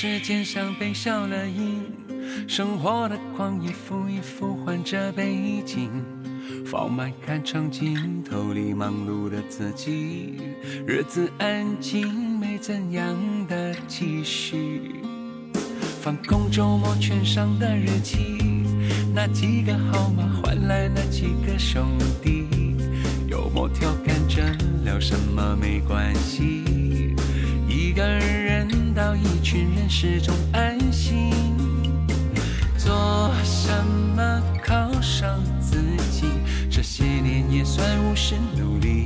时间像被消了音，生活的光一幅一幅换着背景，放慢看长镜头里忙碌的自己，日子安静没怎样的继续，放空周末圈上的日期，那几个号码换来那几个兄弟，幽默调侃着聊什么没关系。一个人到一群人始终安心，做什么犒赏自己，这些年也算无视努力。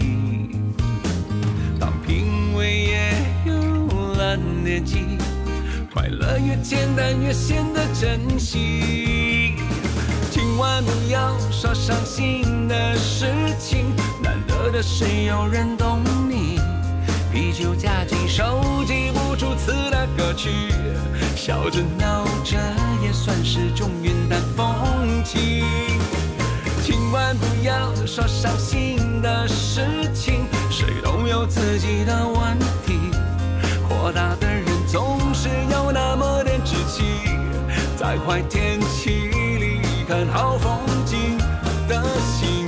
当评委也有了年纪，快乐越简单越显得珍惜。千万不要说伤心的事情，难得的是有人懂你。啤酒加进手记不出词的歌曲，笑着闹着也算是种云淡风轻。千万不要说伤心的事情，谁都有自己的问题。豁达的人总是有那么点志气，在坏天气里看好风景的心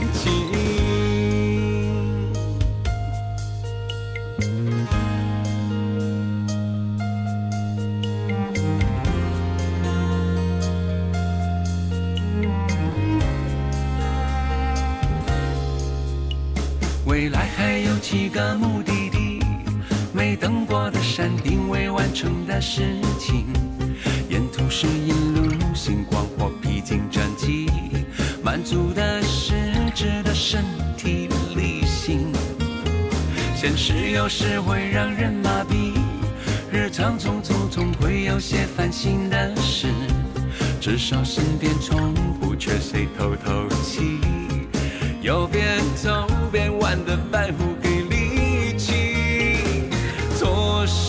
几个目的地，没登过的山顶，未完成的事情。沿途是一路星光或披荆斩棘，满足的是值得身体力行。现实有时会让人麻痹，日常匆匆总会有些烦心的事，至少身边从不缺谁透透气。有边走边玩的白虎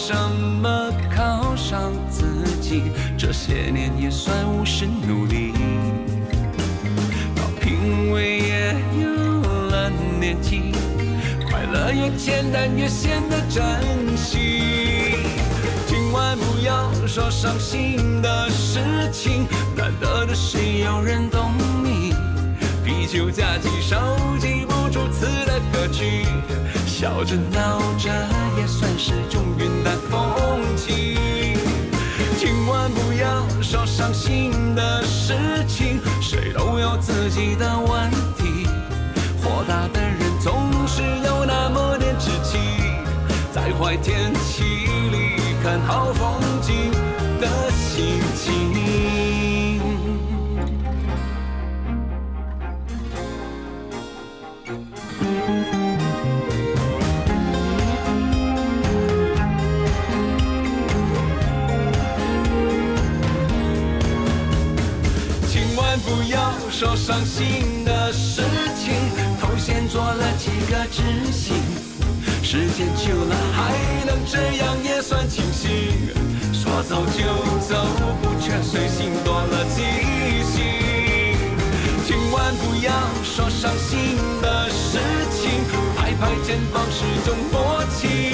什么犒赏自己？这些年也算无视努力，到品味也有了年纪，快乐越简单越显得珍惜。今晚不要说伤心的事情，难得的是有人懂你。酒加几首记不住词的歌曲，笑着闹着也算是种云淡风轻。千万不要说伤心的事情，谁都有自己的问题。豁达的人总是有那么点志气，在坏天气里看好风说伤心的事情，头先做了几个执行，时间久了还能这样也算清醒。说走就走，不缺随心多了记性。千万不要说伤心的事情，拍拍肩膀是种默契，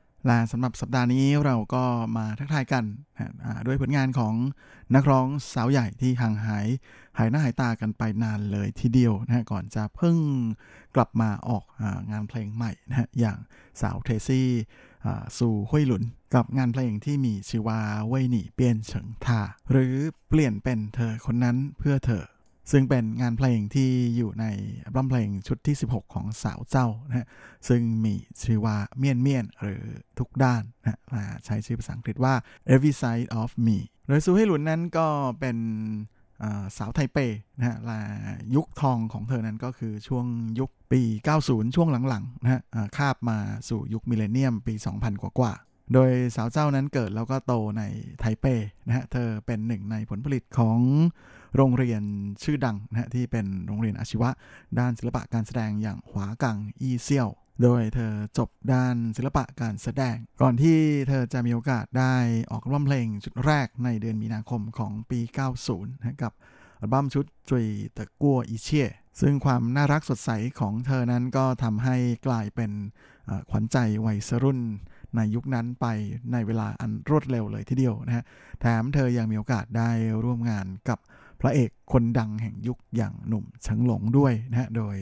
และสำหรับสัปดาห์นี้เราก็มาทักทายกันด้วยผลงานของนักร้องสาวใหญ่ที่ห่างหาย หายหน้าหายตากันไปนานเลยทีเดียวนะก่อนจะเพิ่งกลับมาออกงานเพลงใหม่นะอย่างสาวเทซี่สู่ห้วยหลุน กับงานเพลงที่มีชื่อว่าเว่ยหนี่เปลี่ยนเฉิงท่าหรือเปลี่ยนเป็นเธอคนนั้นเพื่อเธอ ซึ่งเป็นงานเพลงที่อยู่ในอัลบั้มเพลงชุดที่ 16 ของสาวเจ้านะฮะซึ่งมีชื่อว่าเมียนเมียนหรือทุกด้านนะฮะใช้ชื่อภาษาอังกฤษว่า every side of me โดยซูให้หลุนนั้นก็เป็นสาวไทเปนะฮะละยุคทองของเธอนั้นก็คือช่วงยุคปี 90 ช่วงหลังๆนะฮะคาบมาสู่ยุคมิเลเนียมปี 2000 กว่าๆโดยสาวเจ้านั้นเกิดแล้วก็โตในไทเปนะฮะ เธอเป็นหนึ่งในผลผลิตของ โรงเรียนชื่อดังนะที่เป็นโรงเรียนอาชีวะ ด้านศิลปะการแสดงอย่างหวากังอีเซียว โดยเธอจบด้านศิลปะการแสดง ก่อนที่เธอจะมีโอกาสได้ออกอัลบั้มเพลงชุดแรกในเดือนมีนาคมของปี 90 นะกับอัลบั้มชุดจุยตะกัวอีเชียซึ่งความน่ารักสดใสของเธอนั้นก็ทำให้กลายเป็นขวัญใจวัยรุ่นในยุคนั้นไปในเวลาอันรวดเร็วเลยทีเดียวนะฮะ แถมเธอยังมีโอกาสได้ร่วมงานกับ พระเอกคนดังแห่งยุคอย่างหนุ่มชังหลงด้วยนะฮะ โดย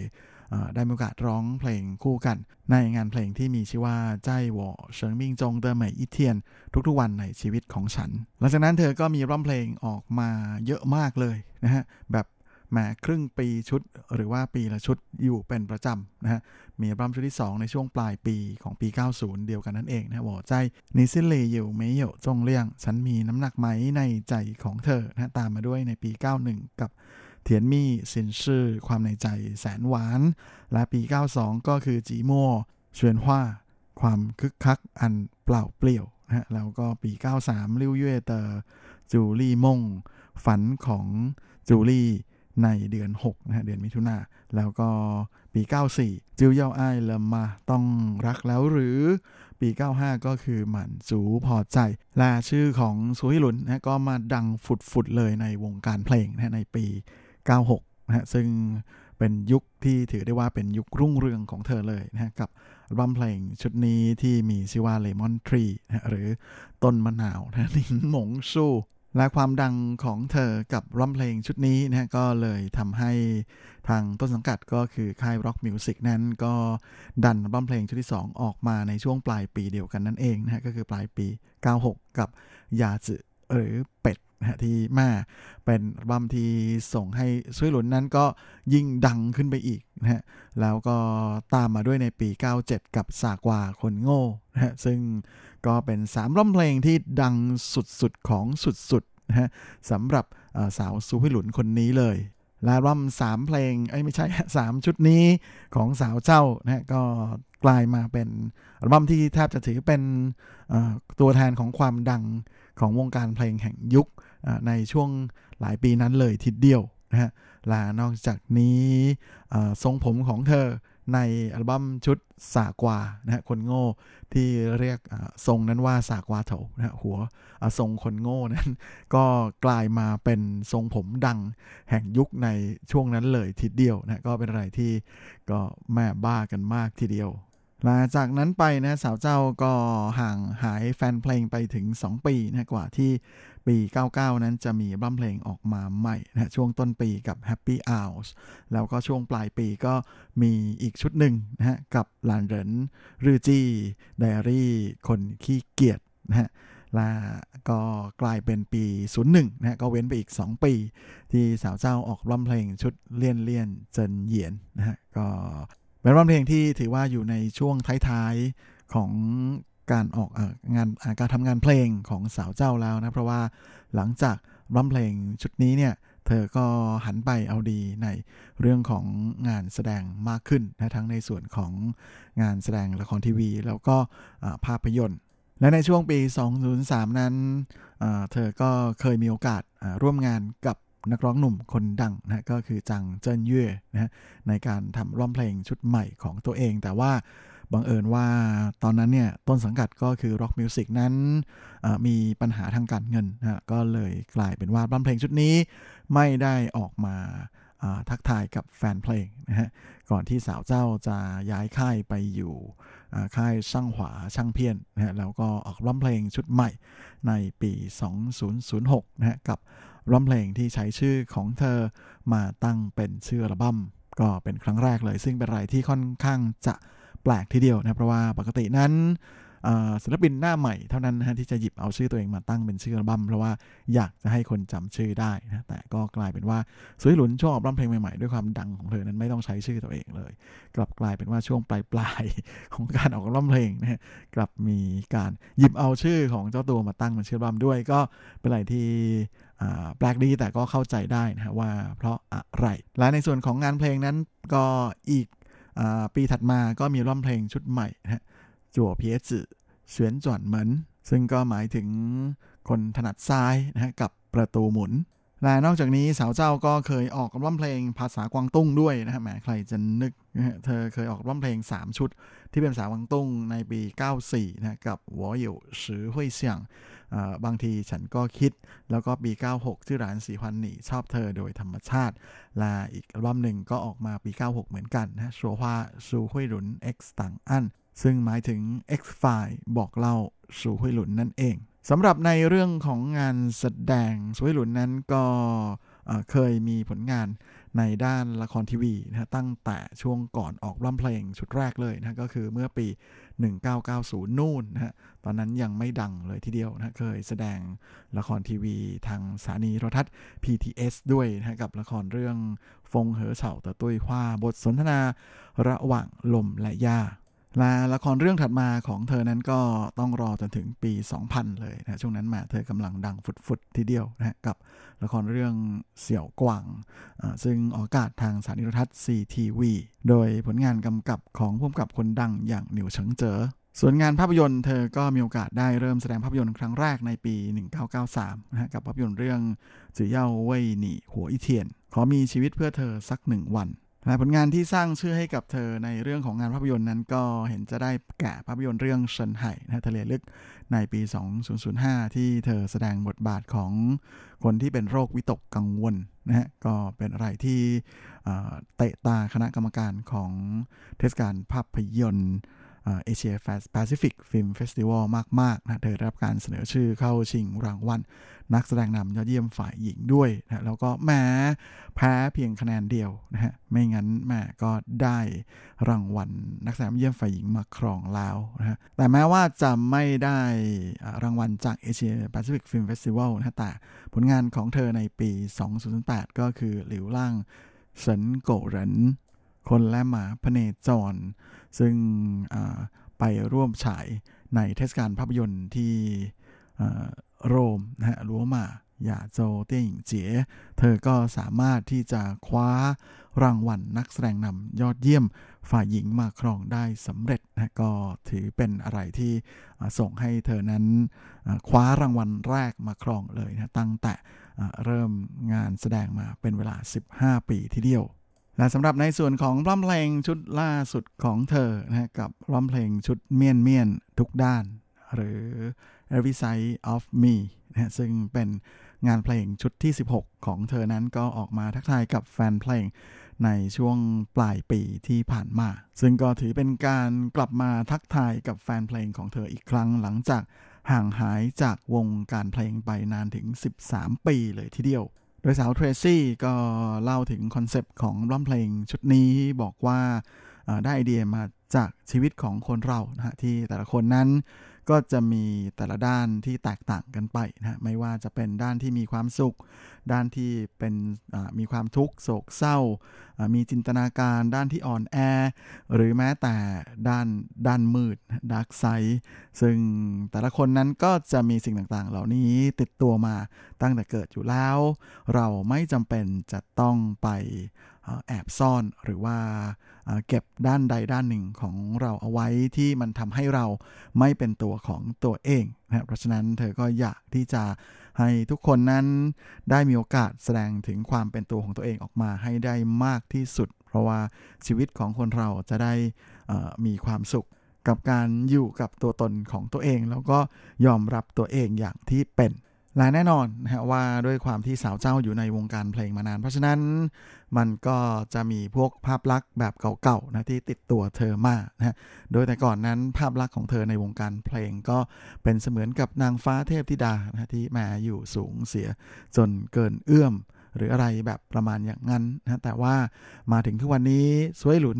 ได้มีโอกาสร้องเพลงคู่กัน ในงานเพลงที่มีชื่อว่าใจหวอเฉิงมิงจงเตอเหมยอีเทียน ทุกๆวันในชีวิตของฉัน หลังจากนั้นเธอก็มีร้องเพลงออกมาเยอะมากเลยนะฮะ แบบ แหมครึ่งปีชุดหรือว่าปีละชุดอยู่เป็นประจำนะฮะมีอัลบั้มชุดที่ 2 ในช่วงปลายปีของปี 90 เดียวกันนั่นเองนะหัวใจนิซิเลอยู่ไม่เหยจงเลี่ยง ฉันมีน้ำหนักไหมในใจของเธอนะตามมาด้วยในปี 91 กับเทียนมี่สินชื่อ ความในใจแสนหวาน และปี 92 ก็คือจีมัวเชวนฮว่าความคึกคักอันเปล่าเปลี่ยวนะฮะแล้วก็ปี 93ลิวเย่เตอร์จูลี่มง ฝันของจูลี่ ในเดือน6นะฮะเดือนมิถุนาแล้วก็ปี 94 จิวเย่าอ้ายเลิมมาต้องรักแล้วหรือปี 95 ก็คือหมันจูพอใจ และชื่อของซูฮิลุนนะก็มาดังฟุดๆเลยในวงการเพลงนะในปี 96นะฮะซึ่งเป็นยุคที่ถือได้ว่าเป็นยุครุ่งเรืองของเธอเลยนะกับอัลบั้มเพลงชุดนี้ที่มีชื่อว่า Lemon Tree นะฮะหรือต้นมะนาวนะนิงหมงสู้ และความดังของเธอกับร้องเพลงชุดนี้นะฮะก็เลยทำให้ทางต้นสังกัดก็คือค่าย Rock Music นั้นก็ดันร้องเพลงชุดที่ 2 ออกมาในช่วงปลายปีเดียวกันนั่นเองนะฮะก็คือปลายปี 96 กับยาจืหรือเป็ด นะที่มาเป็นอัลบั้มที่ส่งให้ช่วยหลุนนั้นก็ยิ่งดังขึ้นไปอีกนะฮะแล้วก็ตามมาด้วยในปี 97 กับสากวาคนโง่นะฮะซึ่งก็เป็น3ามร้องเพลงที่ดังสุดๆ ของสุดๆนะฮะสำหรับสาวซูฮิหลุนคนนี้เลยและอัมสามเพลงเอ้ไม่ใช่สามชุดนี้ของสาวเจ้านะก็กลายมาเป็นอัลบั้มที่แทบจะถือเป็นตัวแทนของความดังของวงการเพลงแห่งยุค ในช่วงหลายปีนั้นเลยทีเดียวนะฮะและนอกจากนี้ทรงผมของเธอในอัลบั้มชุดสากวานะฮะคนโง่ที่เรียกทรงนั้นว่าสากวาโถนะฮะหัวทรงคนโง่นั้น ก็กลายมาเป็นทรงผมดังแห่งยุคในช่วงนั้นเลยทีเดียวนะก็เป็นอะไรที่ก็แม่บ้ากันมากทีเดียวหลังจากนั้นไปนะสาวเจ้าก็ห่างหายแฟนเพลงไปถึง 2 ปีนะกว่าที่ ปี 99 นั้นจะมีอัลบั้มเพลงออกมาใหม่นะช่วงต้นปีกับ Happy Hours แล้วก็ช่วงปลายปีก็มีอีกชุดหนึ่งนะฮะกับหลานเหรินรือจี้ไดอารี่คนขี้เกียจนะฮะและก็กลายเป็นปี 01นะฮะก็เว้นไปอีก 2 ปี ที่สาวเจ้าออกร้องเพลงชุดเลี่ยนเลี่ยนเจินเหยียนนะฮะก็เป็นร้องเพลงที่ถือว่าอยู่ในช่วงท้ายๆของ การออกงานการทำงานเพลงของสาวเจ้าแล้วนะ เพราะว่าหลังจากร้องเพลงชุดนี้เนี่ยเธอก็หันไปเอาดีในเรื่องของงานแสดงมากขึ้นนะทั้งในส่วนของงานแสดงละครทีวี แล้วก็ภาพยนตร์ และในช่วงปี 2003 นั้นเธอก็เคยมีโอกาสร่วมงานกับนักร้องหนุ่มคนดังนะก็คือจังเจิ้นเย่นะในการทำร้องเพลงชุดใหม่ของตัวเอง แต่ว่า บังเอิญว่าตอนนั้นเนี่ยต้นสังกัดก็คือ Rock Music นั้นมีปัญหาทางการเงินนะก็เลยกลายเป็นว่าร้องเพลงชุดนี้ไม่ได้ออกมาทักทายกับแฟนเพลงนะฮะก่อนที่สาวเจ้าจะย้ายค่ายไปอยู่ค่ายช่างหวาช่างเพี้ยนนะฮะแล้วก็ออกร้องเพลงชุดใหม่ในปี 2006นะฮะกับร้องเพลงที่ใช้ชื่อของเธอมาตั้งเป็นชื่ออัลบั้มก็เป็นครั้งแรกเลย ซึ่งเป็นอะไรที่ค่อนข้างจะ แปลกทีเดียวนะเพราะว่าปกตินั้นศิลปินหน้าใหม่เท่านั้นนะที่จะหยิบเอาชื่อตัวเองมาตั้งเป็นชื่ออัลบั้มเพราะว่าอยากจะให้คนจำชื่อได้นะแต่ก็กลายเป็นว่าสุยหลุนช่วงออกร้องเพลงใหม่ๆ ด้วยความดังของเธอนั้นไม่ต้องใช้ชื่อตัวเองเลย กลับกลายเป็นว่าช่วงปลายๆของการออกร้องเพลงนะกลับมีการหยิบเอาชื่อของเจ้าตัวมาตั้งเป็นชื่ออัลบั้มด้วยก็เป็นอะไรที่แปลกดีแต่ก็เข้าใจได้นะว่าเพราะอะไรและในส่วนของงานเพลงนั้นก็อีก ปีถัดมาก็มีร้องเพลงชุดใหม่นะจั่วเพียจื่อเสวียนจวนเหมินซึ่งก็หมายถึงคนถนัดซ้ายนะฮะกับประตูหมุน และนอกจากนี้สาวเจ้าก็เคยออกร้องเพลงภาษากวางตุ้งด้วยนะฮะแหมใครจะนึกนะเธอเคยออกร้องเพลง 3 ชุด ที่เป็นภาษากวางตุ้งในปี 94นะกับหัวอยู่สือหุยเสี่ยง บางทีฉันก็คิด แล้วก็ปี 96 ชื่อร้านสีควันหนีชอบเธอโดยธรรมชาติละอีกอัลบั้มหนึ่งก็ออกมาปี 96 เหมือนกันนะชัวว่าซูหุยหลุน X ต่างอัน ซึ่งหมายถึง X File บอกเล่าซูหุยหลุนนั่นเองสำหรับในเรื่องของงานแสดงซูหุยหลุนนั้นก็เคยมีผลงาน ในด้านละครทีวีนะฮะตั้งแต่ช่วงก่อนออกร่ำเพลงชุดแรกเลยนะก็คือเมื่อปี 1990 นู่นนะฮะตอนนั้นยังไม่ดังเลยทีเดียวนะเคยแสดงละครทีวีทางสถานีโทรทัศน์ PTS ด้วยนะกับละครเรื่องฟงเหอเฉาตะตุ้ยว่าบทสนทนาระหว่างลมและยา และละครเรื่องถัดมาของเธอนั้นก็ต้องรอจนถึงปี 2000 เลยนะช่วงนั้นมาเธอกำลังดังฟุดๆทีเดียวนะกับละครเรื่องเสี่ยวกวางซึ่งออกอากาศทางสถานีโทรทัศน์ CTV โดยผลงานกำกับของผู้กำกับคนดังอย่างหนิวเฉิงเจ๋อส่วนงานภาพยนตร์เธอก็มีโอกาสได้เริ่มแสดงภาพยนตร์ครั้งแรกในปี 1993นะฮะกับภาพยนตร์เรื่องจื่อเย่าเว่ยหนี่หัวอีเทียน ขอมีชีวิตเพื่อเธอสักหนึ่งวัน ผลงานที่สร้างชื่อให้กับเธอในเรื่องของงานภาพยนตร์นั้นก็เห็นจะได้แก่ภาพยนตร์เรื่องเฉินไห่นะทะเลลึกในปี 2005 ที่เธอแสดงบทบาทของคนที่เป็นโรควิตกกังวลนะฮะก็เป็นอะไรที่เตะตาคณะกรรมการของเทศกาลภาพยนตร์ Asia Pacific Film Festival มาก ๆ นะ เธอได้รับการเสนอชื่อเข้าชิงรางวัลนักแสดงนำยอดเยี่ยมฝ่ายหญิงด้วยนะแล้วก็แหม้แพ้เพียงคะแนนเดียวนะฮะ ไม่งั้นแม่ก็ได้รางวัลนักแสดงยอดเยี่ยมฝ่ายหญิงมาครองแล้วนะฮะ แต่แม้ว่าจะไม่ได้รางวัลจาก Asia Pacific Film Festival นะฮะแต่ผลงานของเธอในปี 2008 ก็คือหลิวล่างเฉินโกเหรินคนและหมาพเนจร ซึ่งไปร่วมฉายในเทศกาลภาพยนตร์ที่โรมนะฮะลัวมาหยาโจเตี้ยหญิงเจ๋เธอก็สามารถที่จะคว้ารางวัลนักแสดงนำยอดเยี่ยมฝ่ายหญิงมาครองได้สำเร็จนะก็ถือเป็นอะไรที่ส่งให้เธอนั้นคว้ารางวัลแรกมาครองเลยนะตั้งแต่เริ่มงานแสดงมาเป็นเวลา 15 ปีทีเดียว และสำหรับในส่วนของร้องเพลงชุดล่าสุดของเธอนะกับร้องเพลงชุดเมียนเมียนทุกด้าน หรือ Every Side of Me นะซึ่งเป็นงานเพลงชุดที่ 16 ของเธอนั้นก็ออกมาทักทายกับแฟนเพลงในช่วงปลายปีที่ผ่านมา ซึ่งก็ถือเป็นการกลับมาทักทายกับแฟนเพลงของเธออีกครั้งหลังจากห่างหายจากวงการเพลงไปนานถึง 13 ปีเลยทีเดียว โดยสาวเทรซี่ก็เล่าถึงคอนเซปต์ของร้องเพลงชุดนี้บอกว่าได้ไอเดียมาจากชีวิตของคนเรานะฮะที่แต่ละคนนั้น ก็จะมีแต่ละด้านที่แตกต่างกันไปนะไม่ว่าจะเป็นด้านที่มีความสุข ด้านที่เป็นมีความทุกข์โศกเศร้า มีจินตนาการด้านที่อ่อนแอ หรือแม้แต่ด้านด้านมืดดาร์กไซด์ซึ่งแต่ละคนนั้นก็จะมีสิ่งต่างๆ เหล่านี้ติดตัวมาตั้งแต่เกิดอยู่แล้ว เราไม่จำเป็นจะต้องไป แอบซ่อนหรือว่าเก็บด้านใดด้านหนึ่งของเราเอาไว้ที่มันทำให้เราไม่เป็นตัวของตัวเองนะเพราะฉะนั้นเธอก็อยากที่จะให้ทุกคนนั้นได้มีโอกาสแสดงถึงความเป็นตัวของตัวเองออกมาให้ได้มากที่สุด เพราะว่าชีวิตของคนเราจะได้มีความสุขกับการอยู่กับตัวตนของตัวเอง แล้วก็ยอมรับตัวเองอย่างที่เป็น และแน่นอนนะฮะว่าด้วยความที่สาวเจ้าอยู่ในวงการเพลงมานาน เพราะฉะนั้นมันก็จะมีพวกภาพลักษณ์แบบเก่าๆนะที่ติดตัวเธอมากนะฮะโดยแต่ก่อนนั้นภาพลักษณ์ของเธอในวงการเพลงก็เป็นเสมือนกับนางฟ้าเทพธิดานะฮะที่แมาอยู่สูงเสียจนเกินเอื้อม หรืออะไรแบบประมาณอย่างนั้นนะแต่ว่ามาถึงทุกวันนี้สวยหลุน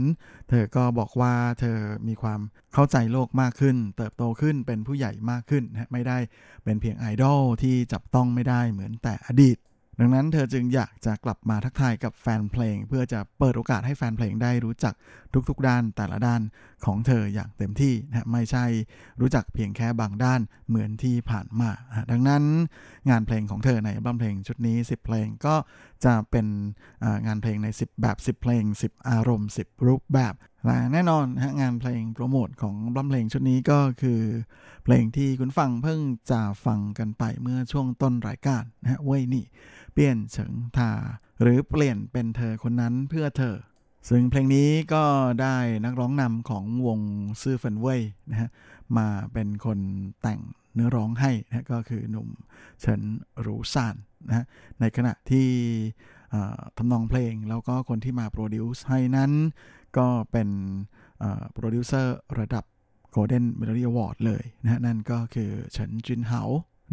เธอก็บอกว่าเธอมีความเข้าใจโลกมากขึ้น เติบโตขึ้นเป็นผู้ใหญ่มากขึ้นนะไม่ได้เป็นเพียงไอดอลที่จับต้องไม่ได้เหมือนแต่อดีต ดังนั้นเธอจึงอยากจะกลับมาทักทายกับแฟนเพลง เพื่อจะเปิดโอกาสให้แฟนเพลงได้รู้จักทุกๆด้านแต่ละด้านของเธออย่างเต็มที่นะไม่ใช่รู้จักเพียงแค่บางด้านเหมือนที่ผ่านมา ดังนั้นงานเพลงของเธอในบั้มเพลงชุดนี้ 10 เพลงก็จะเป็นงานเพลงใน 10 แบบ 10 เพลง 10 อารมณ์ 10 รูปแบบ และแน่นอนนะฮะงานเพลงโปรโมทของอัลบั้มเพลงชุดนี้ก็คือ เพลงที่คุณฟังเพิ่งจะฟังกันไปเมื่อช่วงต้นรายการนะฮะเว้ยนี่ เปลี่ยนเฉิงทา หรือเปลี่ยนเป็นเธอคนนั้นเพื่อเธอ ซึ่งเพลงนี้ก็ได้นักร้องนำของวงซื่อเฟินเว่ยนะฮะมาเป็นคนแต่งเนื้อร้องให้นะก็คือหนุ่มเฉินรูซานนะฮะในขณะที่ทำนองเพลงแล้วก็คนที่มา produce ให้นั้น ก็เป็นโปรดิวเซอร์ระดับ Golden Melody Award เลยนะฮะนั่นก็คือเฉินจินเหา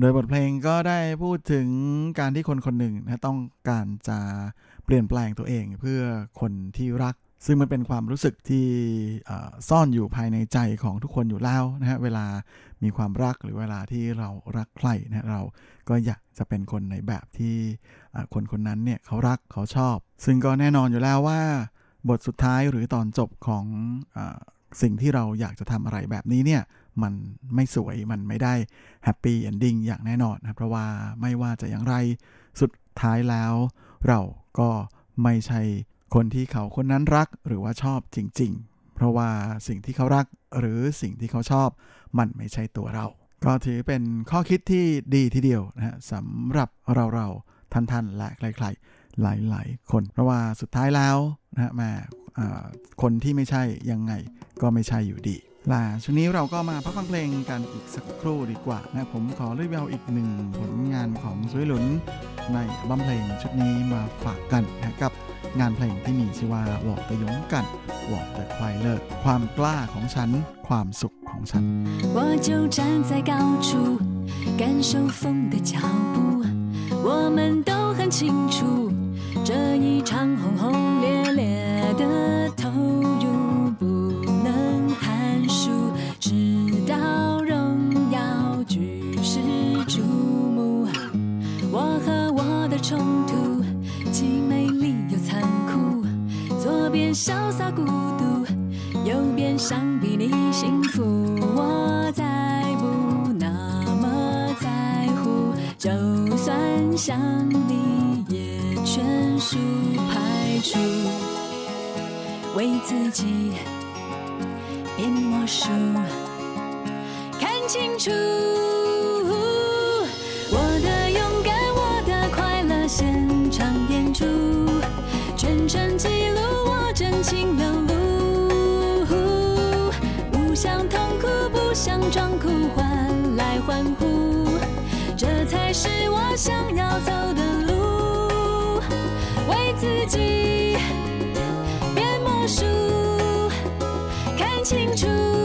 โดยบทเพลงก็ได้พูดถึงการที่คนคนหนึ่งนะต้องการจะเปลี่ยนแปลงตัวเองเพื่อคนที่รัก ซึ่งมันเป็นความรู้สึกที่ซ่อนอยู่ภายในใจของทุกคนอยู่แล้วนะฮะเวลามีความรักหรือเวลาที่เรารักใครนะเราก็อยากจะเป็นคนในแบบที่คนคนนั้นเนี่ยเขารักเขาชอบ ซึ่งก็แน่นอนอยู่แล้วว่า บทสุดท้ายหรือตอนจบของอสิ่งที่เราอยากจะทำอะไรแบบนี้เนี่ยมันไม่สวยมันไม่ได้ happy ending อย่างแน่นอนนะเพราะว่าไม่ว่าจะอย่างไรสุดท้ายแล้ว เราก็ไม่ใช่คนที่เขาคนนั้นรักหรือว่าชอบจริง ๆ เพราะว่าสิ่งที่เขารักหรือสิ่งที่เขาชอบ มันไม่ใช่ตัวเรา ก็ถือเป็นข้อคิดที่ดีทีเดียวนะฮะสำหรับเราเราๆท่านๆและใครๆ หลายๆ คน เพราะว่าสุดท้ายแล้วนะฮะแหมาอ่าคนที่ไม่ใช่ยังไงก็ไม่ใช่อยู่ดีล่ะช่วงนี้เราก็มาพักฟังเพลงกันอีกสักครู่ดีกว่านะผมขอรีวิวอีกหนึ่งผลงานของซุยหลุน ในอัลบั้มเพลงชุดนี้มาฝากกันนะกับงานเพลงที่มีชื่อว่าวอกตะยงกันวอกแต่ควายเลิกความกล้าของฉัน ความสุขของฉัน 我就站在高处，感受风的脚步。我们都很清楚， 这一场轰轰烈烈的投入不能含糊，直到荣耀举世瞩目。我和我的冲突，既美丽又残酷，左边潇洒孤独。右边想比你幸福，我再不那么在乎，就算想数排除，为自己变魔术，看清楚。我的勇敢，我的快乐，现场演出，全程记录我真情流露，不想痛苦，不想装酷，换来欢呼，这才是我想要走的 true.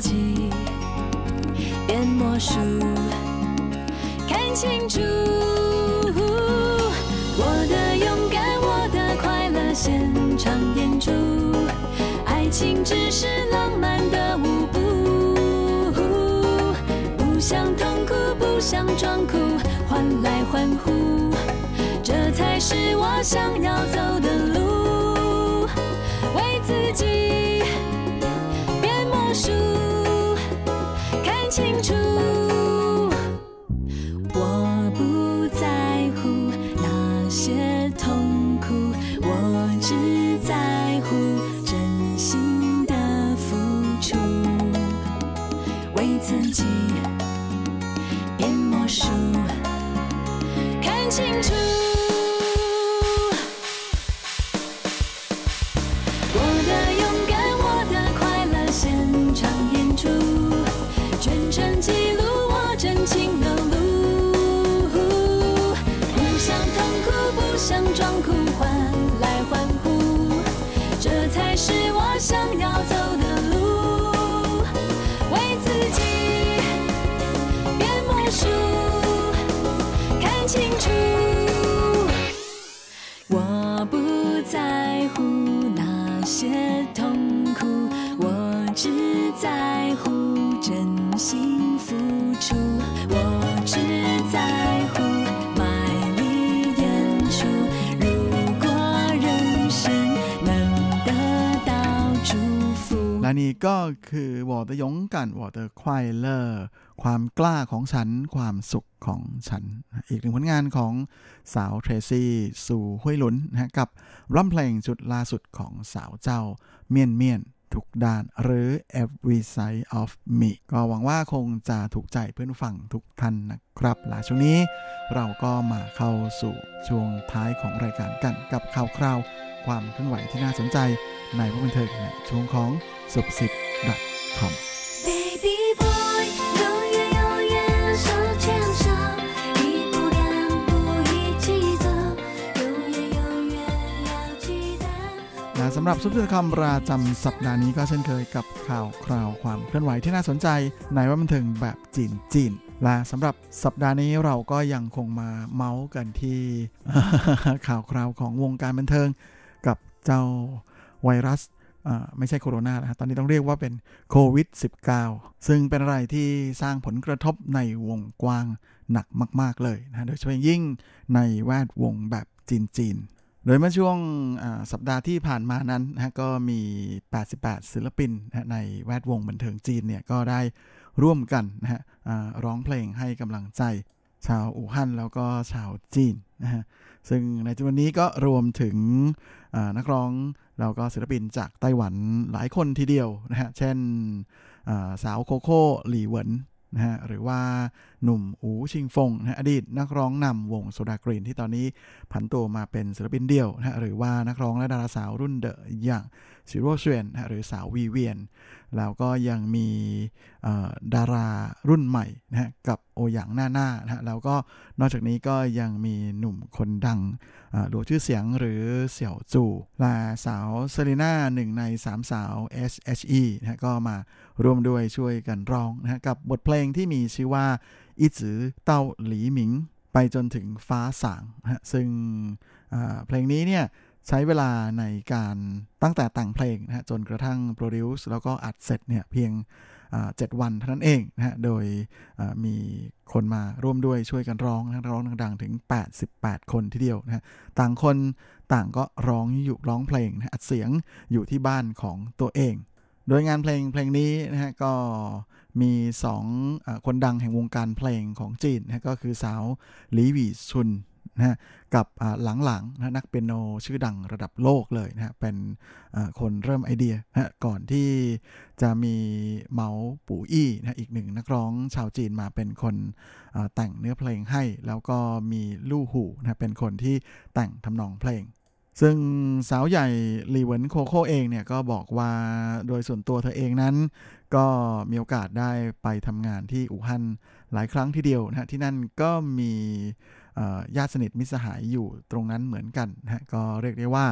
自己变魔术，看清楚，我的勇敢，我的快乐，现场演出，爱情只是浪漫的舞步，不想痛苦，不想装酷，换来欢呼，这才是我想要走的路，为自己变魔术。看清 คือวอเตยงกันวอเตควายเลอร์ความกล้าของฉัน ความสุขของฉัน อีกหนึ่งผลงานของสาวเทรซี่สู่ห้วยหลุนนะฮะกับร่ำเพลงชุดล่าสุดของสาวเจ้าเมียนเมียนทุกด้านหรือ every side of me ก็หวังว่าคงจะถูกใจเพื่อนผู้ฟังทุกท่านนะครับหลาช่วงนี้เราก็มาเข้าสู่ช่วงท้ายของรายการกันกับข่าวคราว ความเคลื่อนไหวที่น่าสนใจในวงบันเทิงในช่วงของสุขสิบ .com Baby boy，永远永远手牵手，一步两步一起走，永远永远要记得。 และสำหรับซุปเปอร์คำประจำสัปดาห์นี้ก็เช่นเคยกับข่าวคราวความเคลื่อนไหวที่น่าสนใจในว่าบันเทิงแบบจีนจีนและสำหรับสัปดาห์นี้เราก็ยังคงมาเมาส์กันที่ ข่าวคราวของวงการบันเทิง กับเจ้าไวรัสอ่า ไม่ใช่โคโรนานะตอนนี้ต้องเรียกว่าเป็นโควิด -19 ซึ่งเป็นอะไรที่สร้างผลกระทบในวงกว้างหนักมาก ๆ เลยนะ โดยเฉพาะยิ่งในแวดวงแบบจีนๆ โดยเมื่อช่วงสัปดาห์ที่ผ่านมานั้นนะฮะก็มี 88 ศิลปินนะในแวดวงบันเทิงจีนเนี่ยก็ได้ร่วมกันนะฮะร้องเพลงให้กำลังใจ ชาวอู่ฮั่นแล้วก็ชาวจีนนะฮะ ซึ่งในจำนวนนี้ก็รวมถึงนักร้องเราก็ศิลปินจากไต้หวันหลายคนทีเดียวนะฮะ เช่นสาวโคโค่หลี่เหวินนะฮะ หรือว่า หนุ่มอูชิงฟงนะฮะอดีตนักร้องนำวงโซดากรีนที่ตอนนี้ผันตัวมาเป็นศิลปินเดี่ยวนะฮะหรือว่านักร้องและดาราสาวรุ่นเดอะอย่างซิโรเชวนนะฮะหรือสาววีเวียน แล้วก็ยังมีดารารุ่นใหม่นะฮะกับโอหยางหน้าหน้านะฮะแล้วก็นอกจากนี้ก็ยังมีหนุ่มคนดังหลวชื่อเสียงหรือเสี่ยวจูและสาวเซรีน่าหนึ่งในสามสาว SHE นะฮะก็มาร่วมด้วยช่วยกันร้องนะฮะกับบทเพลงที่มีชื่อว่า อีจือเต้าหลีหมิง ไปจนถึงฟ้าสางฮะซึ่งเพลงนี้เนี่ยใช้เวลาในการตั้งแต่แต่งเพลงนะฮะจนกระทั่งโปรดิวซ์แล้วก็อัดเสร็จเนี่ยเพียงเจ็ดวันเท่านั้นเองนะฮะ โดยมีคนมาร่วมด้วยช่วยกันร้องนะร้องดังๆ ถึง 88 คนทีเดียวนะฮะ ต่างคนต่างก็ร้องอยู่ร้องเพลงนะอัดเสียงอยู่ที่บ้านของตัวเอง โดยงานเพลงเพลงนี้นะฮะก็ มีสองอคนดังแห่งวงการเพลงของจีนนะก็คือสาวหลีหวีชุนนะกับหลังๆนะนักเปียโนชื่อดังระดับโลกเลยนะเป็นคนเริ่มไอเดียนะก่อนที่จะมีเมาปู่อี้นะอีกหนึ่งนักร้องชาวจีนมาเป็นคนแต่งเนื้อเพลงให้ แล้วก็มีลู่หูนะเป็นคนที่แต่งทำนองเพลง ซึ่งสาวใหญ่หลีเหวินโคโค่เองเนี่ยก็บอกว่าโดยส่วนตัวเธอเองนั้น ก็มีโอกาสได้ไปทำงานที่อู่ฮั่นหลายครั้งทีเดียวนะฮะที่นั่นก็มีญาติสนิทมิสหายอยู่ตรงนั้นเหมือนกันนะฮะก็เรียกได้ว่า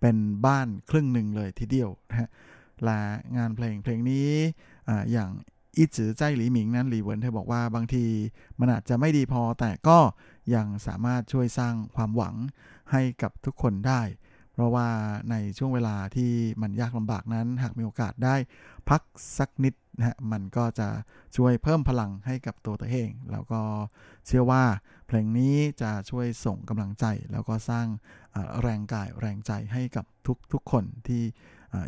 เป็นบ้านครึ่งหนึ่งเลยทีเดียวนะฮะและงานเพลงเพลงนี้ออย่างอีจือใจหลีหมิงนั้นหลีเหวินเธอบอกว่าบางทีมันอาจจะไม่ดีพอแต่ก็ยังสามารถช่วยสร้างความหวัง ให้กับทุกคนได้ เพราะว่าในช่วงเวลาที่มันยากลำบากนั้น หากมีโอกาสได้พักสักนิดนะฮะมันก็จะช่วยเพิ่มพลังให้กับตัวตัวเอง แล้วก็เชื่อว่าเพลงนี้จะช่วยส่งกำลังใจ แล้วก็สร้างแรงกายแรงใจให้กับทุกทุกคนที่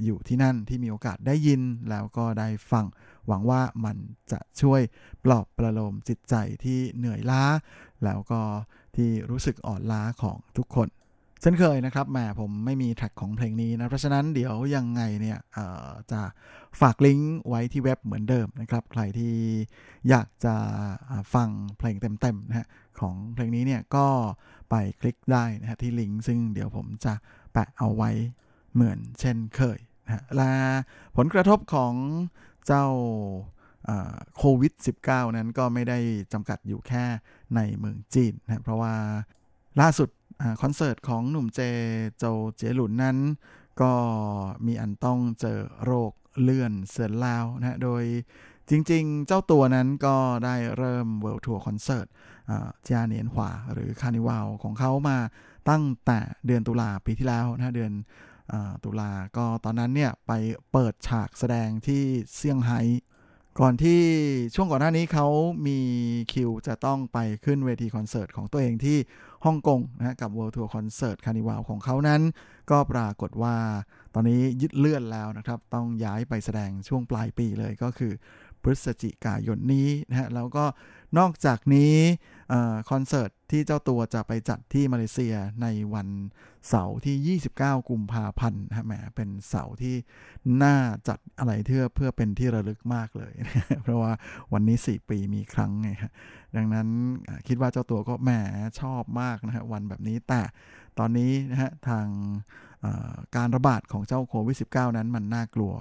อยู่ที่นั่นที่มีโอกาสได้ยินแล้วก็ได้ฟัง หวังว่ามันจะช่วยปลอบประโลมจิตใจที่เหนื่อยล้า แล้วก็ ที่รู้สึกอ่อนล้าของทุกคนเช่นเคยนะครับแหมผมไม่มีแท็กของเพลงนี้นะ เพราะฉะนั้นเดี๋ยวยังไงเนี่ยจะฝากลิงก์ไว้ที่เว็บเหมือนเดิมนะครับ ใครที่อยากจะฟังเพลงเต็มๆนะฮะของเพลงนี้เนี่ยก็ไปคลิกได้นะฮะที่ลิงก์ซึ่งเดี๋ยวผมจะแปะเอาไว้เหมือนเช่นเคยนะและผลกระทบของเจ้าโควิด -19 นั้นก็ไม่ได้จำกัดอยู่แค่ ในเมืองจีนนะเพราะว่าล่าสุดคอนเสิร์ตของหนุ่มเจโจเจหลุนนั้น ก็มีอันต้องเจอโรคเลื่อนเสือนแล้วนะโดยจริงๆ เจ้าตัวนั้นก็ได้เริ่ม world tour คอนเสิร์ต 嘉年华 หรือ Carnival ของเขามาตั้งแต่เดือนตุลาปีที่แล้วนะเดือนตุลาก็ตอนนั้นเนี่ยไปเปิดฉากแสดงที่เซี่ยงไฮ้ ก่อนที่ช่วงก่อนหน้านี้เขามีคิวจะต้องไปขึ้นเวทีคอนเสิร์ตของตัวเองที่ฮ่องกงนะกับ World Tour Concert Carnival ของเขานั้น ก็ปรากฏว่าตอนนี้ยืดเลื่อนแล้วนะครับ ต้องย้ายไปแสดงช่วงปลายปีเลยก็คือ พฤศจิกายนนี้นะฮะแล้วก็นอกจากนี้คอนเสิร์ตที่เจ้าตัวจะไปจัดที่มาเลเซียในวันเสาร์ที่ 29 กุมภาพันธ์นะแหมเป็นเสาร์ที่น่าจัดอะไรเพื่อเพื่อเป็นที่ระลึกมากเลยเพราะว่าวันนี้ 4 ปีมีครั้งไงฮะดังนั้นคิดว่าเจ้าตัวก็แหมชอบมากนะฮะวันแบบนี้แต่ตอนนี้นะฮะทางการระบาดของเจ้าโควิด -19 นั้นมันน่ากลัว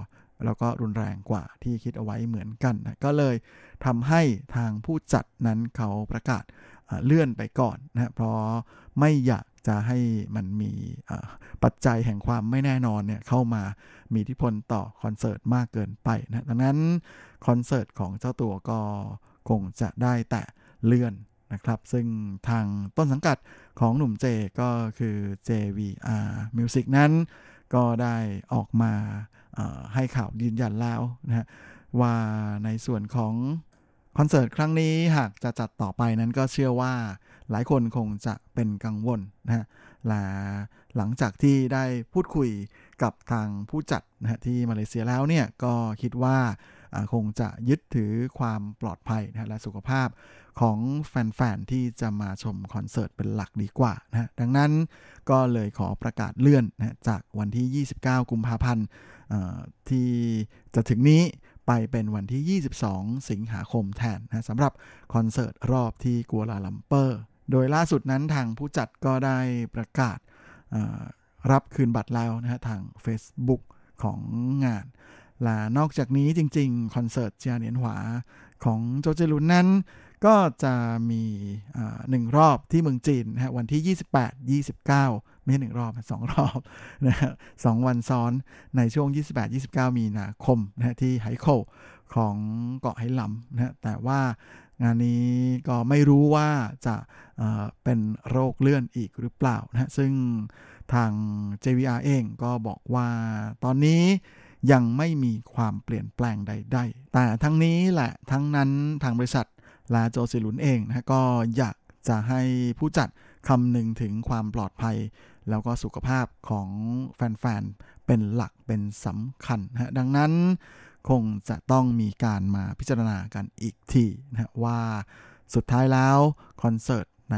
แล้วก็รุนแรงกว่าที่คิดเอาไว้เหมือนกันนะก็เลยทำให้ทางผู้จัดนั้นเขาประกาศเลื่อนไปก่อนนะเพราะไม่อยากจะให้มันมีปัจจัยแห่งความไม่แน่นอนเนี่ยเข้ามามีอิทธิพลต่อคอนเสิร์ตมากเกินไปนะดังนั้นคอนเสิร์ตของเจ้าตัวก็คงจะได้แต่เลื่อนนะครับ ซึ่งทางต้นสังกัดของหนุ่มเจก็คือ JVR Music นั้นก็ได้ออกมา ให้ข่าวยืนยันแล้วนะฮะว่าในส่วนของคอนเสิร์ตครั้งนี้หากจะจัดต่อไปนั้นก็เชื่อว่าหลายคนคงจะเป็นกังวลนะฮะและหลังจากที่ได้พูดคุยกับทางผู้จัดนะฮะที่มาเลเซียแล้วเนี่ยก็คิดว่าคงจะยึดถือความปลอดภัยนะและสุขภาพ ของแฟนๆที่จะมาชมคอนเสิร์ตเป็นหลักดีกว่านะดังนั้นก็เลยขอประกาศเลื่อนนะจากวันที่ 29 กุมภาพันธ์ที่จะถึงนี้ไปเป็นวันที่ 22 สิงหาคมแทนนะสำหรับคอนเสิร์ตรอบที่กัวลาลัมเปอร์ โดยล่าสุดนั้นทางผู้จัดก็ได้ประกาศรับคืนบัตรแล้วนะฮะทาง Facebook ของงานและนอกจากนี้จริง ๆ คอนเสิร์ตเจียเนียนหวาของโจเจลุนนั้น ก็จะมีหนึ่งรอบที่เมืองจีนนะฮะวันที่ 28 29 ไม่ใช่หนึ่งรอบสองรอบนะฮะสองวันซ้อนในช่วง 28-29 มีนาคมนะฮะที่ไฮโคของเกาะไหหลำนะฮะแต่ว่างานนี้ก็ไม่รู้ว่าจะเป็นโรคเลื่อนอีกหรือเปล่านะฮะซึ่งทาง JVR เองก็บอกว่าตอนนี้ยังไม่มีความเปลี่ยนแปลงใด ๆ แต่ทั้งนี้แหละทั้งนั้นทางบริษัท ลาโจซิลุนเองนะก็อยากจะให้ผู้จัดคำหนึ่งถึงความปลอดภัย แล้วก็สุขภาพของแฟนๆ เป็นหลักเป็นสำคัญนะดังนั้นคงจะต้องมีการมาพิจารณากันอีกทีนะว่าสุดท้ายแล้วคอนเสิร์ตใน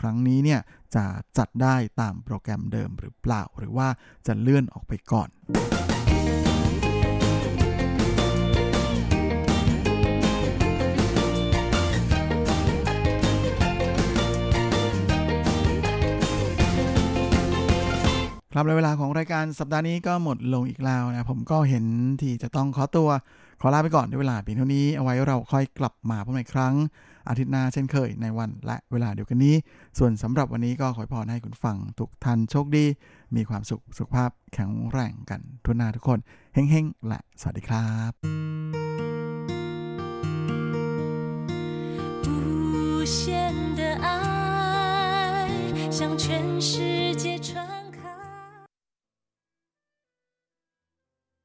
ครั้งนี้เนี่ยจะจัดได้ตามโปรแกรมเดิมหรือเปล่า หรือว่าจะเลื่อนออกไปก่อน ครับและเวลาของรายการสัปดาห์นี้ก็หมดลงอีกแล้วนะ ผมก็เห็นที่จะต้องขอตัว ขอลาไปก่อนด้วยเวลาเพียงเท่านี้ เอาไว้เราค่อยกลับมาพบกันอีกครั้ง อาทิตย์หน้าเช่นเคยในวันและเวลาเดียวกันนี้ ส่วนสำหรับวันนี้ก็ขอพรให้คุณฟังทุกท่านโชคดี มีความสุขสุขภาพแข็งแรงกันทุกนาทุกคนเฮ้งๆและสวัสดีครับ无限的爱向全世